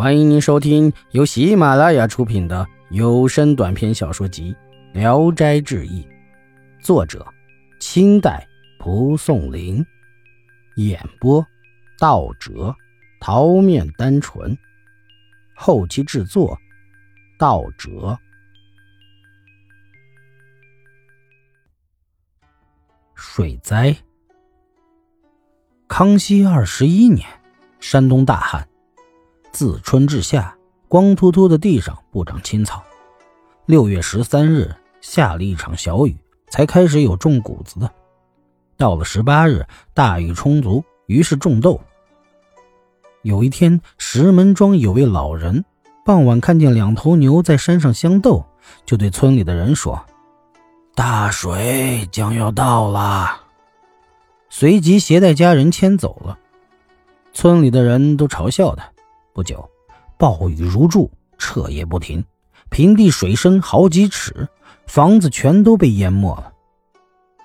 欢迎您收听由喜马拉雅出品的有声短篇小说集《聊斋志异》，作者：清代蒲松龄，演播：道哲、桃面单纯，后期制作：道哲。水灾。康熙二十一年，山东大旱。自春至夏，光秃秃的地上不长青草。六月十三日下了一场小雨，才开始有种谷子的。到了十八日，大雨充足，于是种豆。有一天，石门庄有位老人，傍晚看见两头牛在山上相斗，就对村里的人说：“大水将要到了。”随即携带家人迁走了。村里的人都嘲笑他。不久，暴雨如注，彻夜不停，平地水深好几尺，房子全都被淹没了。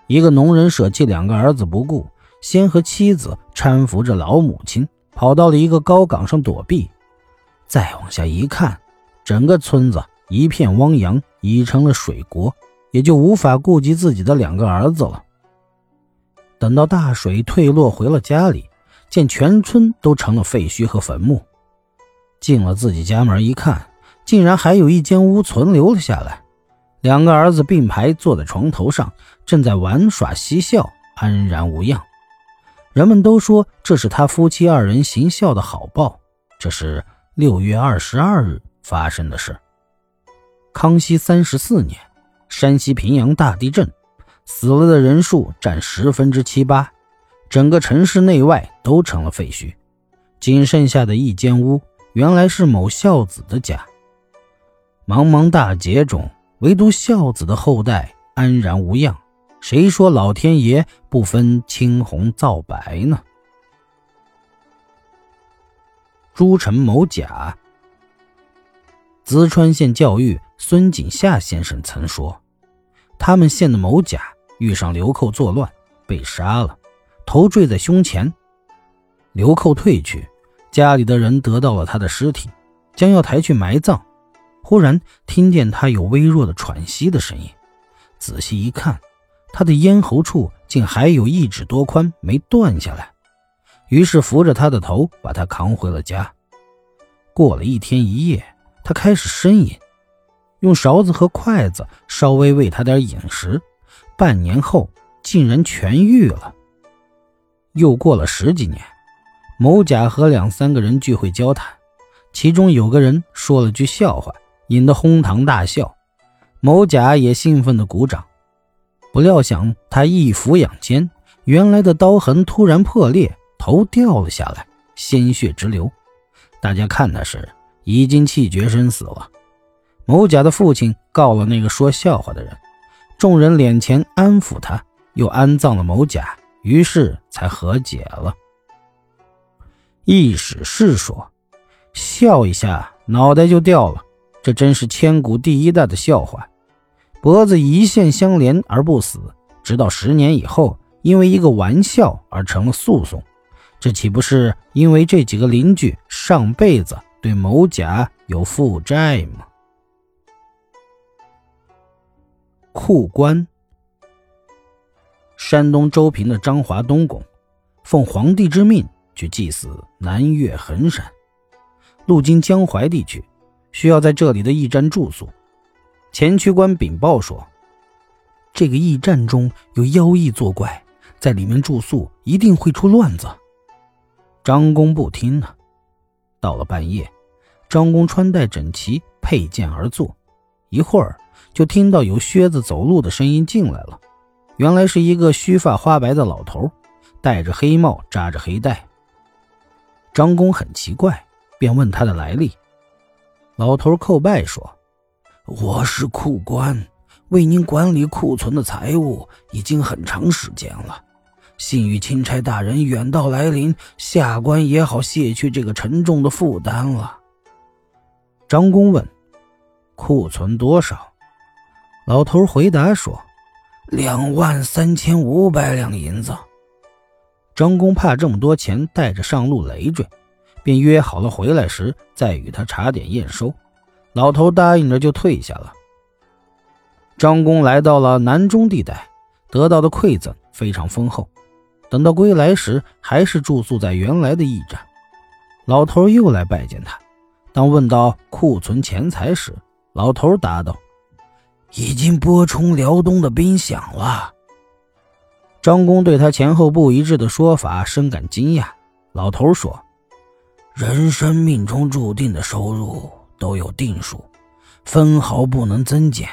一个农人舍弃两个儿子不顾，先和妻子搀扶着老母亲跑到了一个高岗上躲避。再往下一看，整个村子一片汪洋，已成了水国，也就无法顾及自己的两个儿子了。等到大水退落，回了家里，见全村都成了废墟和坟墓。进了自己家门一看，竟然还有一间屋存留了下来。两个儿子并排坐在床头上，正在玩耍嬉笑，安然无恙。人们都说这是他夫妻二人行孝的好报。这是六月二十二日发生的事。康熙三十四年，山西平阳大地震，死了的人数占十分之七八，整个城市内外都成了废墟，仅剩下的一间屋。原来是某孝子的家。茫茫大劫中，唯独孝子的后代安然无恙。谁说老天爷不分青红皂白呢？朱臣某甲。淄川县教育孙景夏先生曾说，他们县的某甲遇上流寇作乱，被杀了，头坠在胸前。流寇退去。家里的人得到了他的尸体，将要抬去埋葬，忽然听见他有微弱的喘息的声音。仔细一看，他的咽喉处竟还有一指多宽没断下来。于是扶着他的头，把他扛回了家。过了一天一夜，他开始呻吟，用勺子和筷子稍微喂他点饮食。半年后，竟然痊愈了。又过了十几年。某甲和两三个人聚会交谈，其中有个人说了句笑话，引得哄堂大笑。某甲也兴奋地鼓掌。不料想他一俯仰肩，原来的刀痕突然破裂，头掉了下来，鲜血直流。大家看他时，已经气绝身死了。某甲的父亲告了那个说笑话的人，众人敛钱安抚他，又安葬了某甲，于是才和解了。一史是说，笑一下脑袋就掉了，这真是千古第一代的笑话。脖子一线相连而不死，直到十年以后，因为一个玩笑而成了诉讼，这岂不是因为这几个邻居上辈子对某甲有负债吗？库官，山东周平的张华东宫，奉皇帝之命。去祭祀南岳衡山，路经江淮地区，需要在这里的驿站住宿。前区官禀报说，这个驿站中有妖异作怪，在里面住宿一定会出乱子。张公不听呢。到了半夜，张公穿戴整齐，佩剑而坐，一会儿就听到有靴子走路的声音进来了。原来是一个须发花白的老头，戴着黑帽，扎着黑带。张公很奇怪，便问他的来历。老头叩拜说：“我是库官，为您管理库存的财物已经很长时间了。幸遇钦差大人远道来临，下官也好卸去这个沉重的负担了。”张公问：“库存多少？”老头回答说：“两万三千五百两银子。”张公怕这么多钱带着上路累赘，便约好了回来时再与他查点验收。老头答应着就退下了。张公来到了南中地带，得到的馈赠非常丰厚。等到归来时，还是住宿在原来的驿站。老头又来拜见他。当问到库存钱财时，老头答道：“已经拨充辽东的兵饷了。”张公对他前后不一致的说法深感惊讶。老头说：“人生命中注定的收入都有定数，分毫不能增减。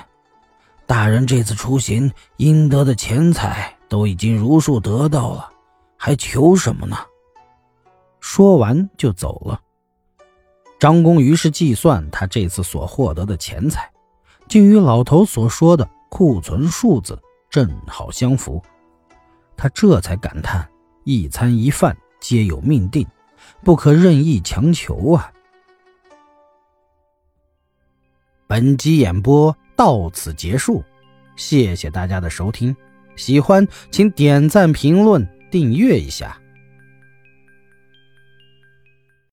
大人这次出行应得的钱财都已经如数得到了，还求什么呢？”说完就走了。张公于是计算他这次所获得的钱财，竟与老头所说的库存数字正好相符。他这才感叹：一餐一饭皆有命定，不可任意强求啊！本集演播到此结束，谢谢大家的收听。喜欢请点赞、评论、订阅一下。